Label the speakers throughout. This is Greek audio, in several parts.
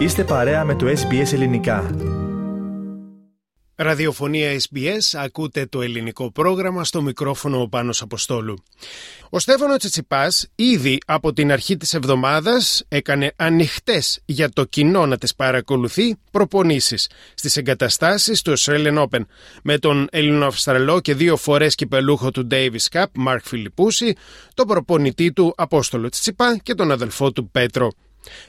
Speaker 1: Είστε παρέα με το SBS Ελληνικά.
Speaker 2: Ραδιοφωνία SBS, ακούτε το ελληνικό πρόγραμμα στο μικρόφωνο ο Πάνος Αποστόλου. Ο Στέφανο Τσιτσιπάς ήδη από την αρχή της εβδομάδας έκανε ανοιχτές για το κοινό να τις παρακολουθεί προπονήσεις στις εγκαταστάσεις του Australian Open με τον Ελληνοαυστραλό και δύο φορές κυπελούχο του Davis Cup, Μαρκ Φιλιππούση, τον προπονητή του Απόστολο Τσιτσιπά και τον αδελφό του Πέτρο.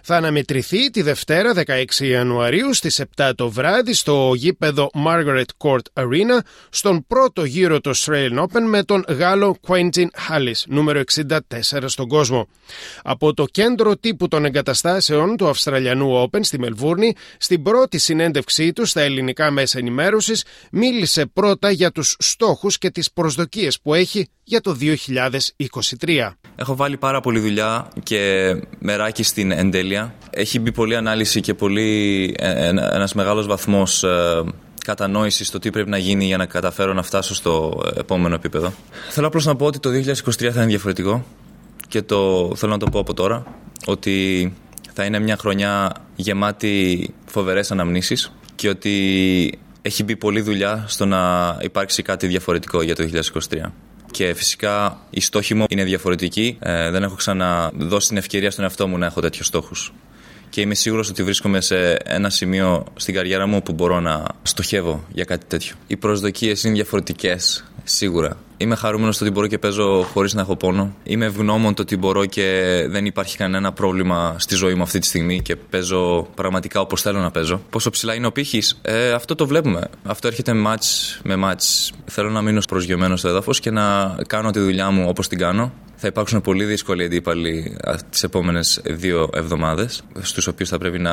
Speaker 2: Θα αναμετρηθεί τη Δευτέρα 16 Ιανουαρίου στις 7 το βράδυ στο γήπεδο Margaret Court Arena στον πρώτο γύρο του Australian Open με τον Γάλλο Quentin Hallis, νούμερο 64 στον κόσμο. Από το κέντρο τύπου των εγκαταστάσεων του Αυστραλιανού Open στη Μελβούρνη, στην πρώτη συνέντευξή του στα ελληνικά μέσα ενημέρωσης, μίλησε πρώτα για τους στόχους και τις προσδοκίες που έχει για το 2023.
Speaker 3: Έχω βάλει πάρα πολύ δουλειά και μεράκι στην εντέλεια. Έχει μπει πολλή ανάλυση και πολύ, ε, ένας μεγάλος βαθμός ε, κατανόησης στο τι πρέπει να γίνει για να καταφέρω να φτάσω στο επόμενο επίπεδο. Θέλω απλώς να πω ότι το 2023 θα είναι διαφορετικό και το θέλω να το πω από τώρα ότι θα είναι μια χρονιά γεμάτη φοβερές αναμνήσεις και ότι έχει μπει πολλή δουλειά στο να υπάρξει κάτι διαφορετικό για το 2023 και φυσικά οι στόχοι μου είναι διαφορετικοί. Ε, δεν έχω ξαναδώσει την ευκαιρία στον εαυτό μου να έχω τέτοιους στόχους. Και είμαι σίγουρος ότι βρίσκομαι σε ένα σημείο στην καριέρα μου που μπορώ να στοχεύω για κάτι τέτοιο. Οι προσδοκίες είναι διαφορετικές, σίγουρα. Είμαι χαρούμενος ότι μπορώ και παίζω χωρίς να έχω πόνο. Είμαι ευγνώμων το ότι μπορώ και δεν υπάρχει κανένα πρόβλημα στη ζωή μου αυτή τη στιγμή και παίζω πραγματικά όπως θέλω να παίζω. Πόσο ψηλά είναι ο πύχης, ε, αυτό το βλέπουμε. Αυτό έρχεται match με match. Θέλω να μείνω προσγειωμένος στο έδαφος και να κάνω τη δουλειά μου όπως την κάνω. Θα υπάρξουν πολύ δύσκολοι αντίπαλοι τις επόμενες δύο εβδομάδες, στους οποίους θα πρέπει να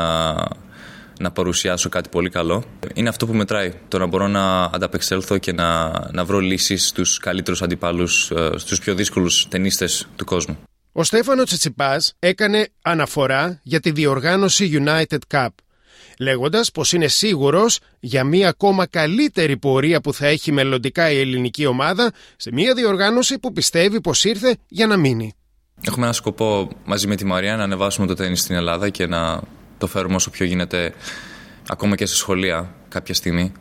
Speaker 3: να παρουσιάσω κάτι πολύ καλό. Είναι αυτό που μετράει. Το να μπορώ να ανταπεξέλθω και να, να βρω λύσεις στους καλύτερους αντιπάλους, ε, στους πιο δύσκολους ταινίστες του κόσμου.
Speaker 2: Ο Στέφανο Τσιτσιπάς έκανε αναφορά για τη διοργάνωση United Cup λέγοντας πως είναι σίγουρος για μια ακόμα καλύτερη πορεία που θα έχει μελλοντικά η ελληνική ομάδα σε μια διοργάνωση που πιστεύει πως ήρθε για να μείνει.
Speaker 3: Έχουμε ένα σκοπό μαζί με τη Μαρία να ανεβάσουμε το τέννις στην Ελλάδα και να το φέρουμε όσο πιο γίνεται ακόμα και σε σχολεία κάποια στιγμή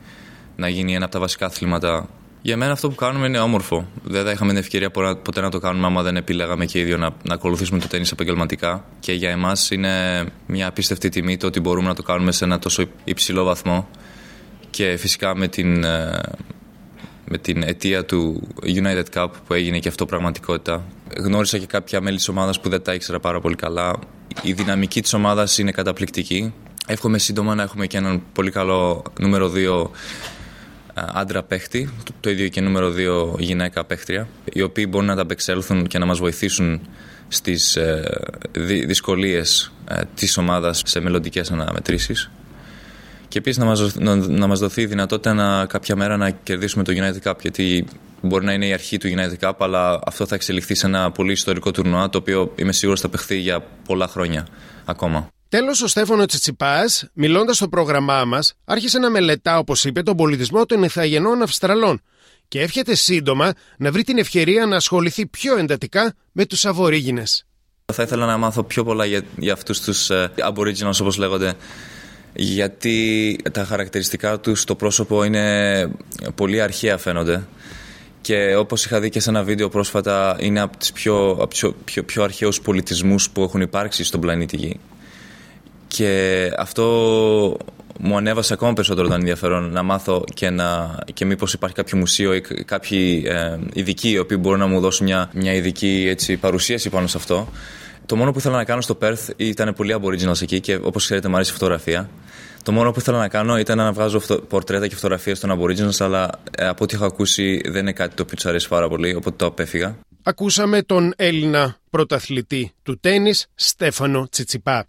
Speaker 3: να γίνει ένα από τα βασικά αθλήματα. Για μένα αυτό που κάνουμε είναι όμορφο. Δεν θα είχαμε την ευκαιρία ποτέ να το κάνουμε άμα δεν επιλέγαμε και οι ίδιο να, να ακολουθήσουμε το τέννις επαγγελματικά. Και για εμάς είναι μια απίστευτη τιμή το ότι μπορούμε να το κάνουμε σε ένα τόσο υψηλό βαθμό. Και φυσικά με την, ε, με την αιτία του United Cup που έγινε και αυτό πραγματικότητα. Γνώρισα και κάποια μέλη της ομάδας που δεν τα ήξερα πάρα πολύ καλά. Η δυναμική της ομάδας είναι καταπληκτική. Εύχομαι σύντομα να έχουμε και έναν πολύ καλό νούμερο 2 άντρα παίχτη, το ίδιο και νούμερο 2 γυναίκα παίχτρια, οι οποίοι μπορούν να τα απεξέλθουν και να μας βοηθήσουν στις ε, δυσκολίες ε, της ομάδας σε μελλοντικές αναμετρήσεις και επίσης να μας να, να μας δοθεί η δυνατότητα να, κάποια μέρα να κερδίσουμε το United Cup. Γιατί μπορεί να είναι η αρχή του United Cup, αλλά αυτό θα εξελιχθεί σε ένα πολύ ιστορικό τουρνουά, το οποίο είμαι σίγουρος θα παιχθεί για πολλά χρόνια ακόμα.
Speaker 2: Τέλος, ο Στέφανο Τσιτσιπάς, μιλώντας στο πρόγραμμά μας, άρχισε να μελετά, όπως είπε, τον πολιτισμό των Ιθαγενών Αυστραλών και εύχεται σύντομα να βρει την ευκαιρία να ασχοληθεί πιο εντατικά με τους Αβορήγινε.
Speaker 3: Θα ήθελα να μάθω πιο πολλά για, για αυτούς τους ε, Aboriginals, όπως λέγονται, γιατί τα χαρακτηριστικά του στο πρόσωπο είναι πολύ αρχαία φαίνονται και όπως είχα δει και σε ένα βίντεο πρόσφατα είναι από τις πιο, πιο, πιο, πιο αρχαίους πολιτισμούς που έχουν υπάρξει στον πλανήτη Γη. Και αυτό μου ανέβασε ακόμα περισσότερο τον ενδιαφέρον να μάθω και, να, και μήπως υπάρχει κάποιο μουσείο ή κάποιοι ε, ειδικοί οι οποίοι μπορούν να μου δώσουν μια, μια ειδική έτσι, παρουσίαση πάνω σε αυτό. Το μόνο που ήθελα να κάνω στο Perth ήταν πολύ aboriginals εκεί και όπως ξέρετε μου αρέσει η φωτογραφία. Το μόνο που ήθελα να κάνω ήταν να βγάζω πορτρέτα και φωτογραφίες των Aborigines, αλλά ε, από ό,τι έχω ακούσει δεν είναι κάτι το οποίο τους αρέσει πάρα πολύ, οπότε το απέφυγα.
Speaker 2: Ακούσαμε τον Έλληνα πρωταθλητή του τέννις, Στέφανο Τσιτσιπά.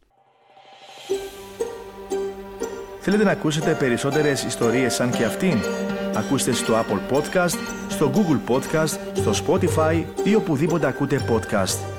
Speaker 1: Θέλετε να ακούσετε περισσότερες ιστορίες σαν και αυτήν; Ακούστε στο Apple Podcast, στο Google Podcast, στο Spotify ή οπουδήποτε ακούτε podcast.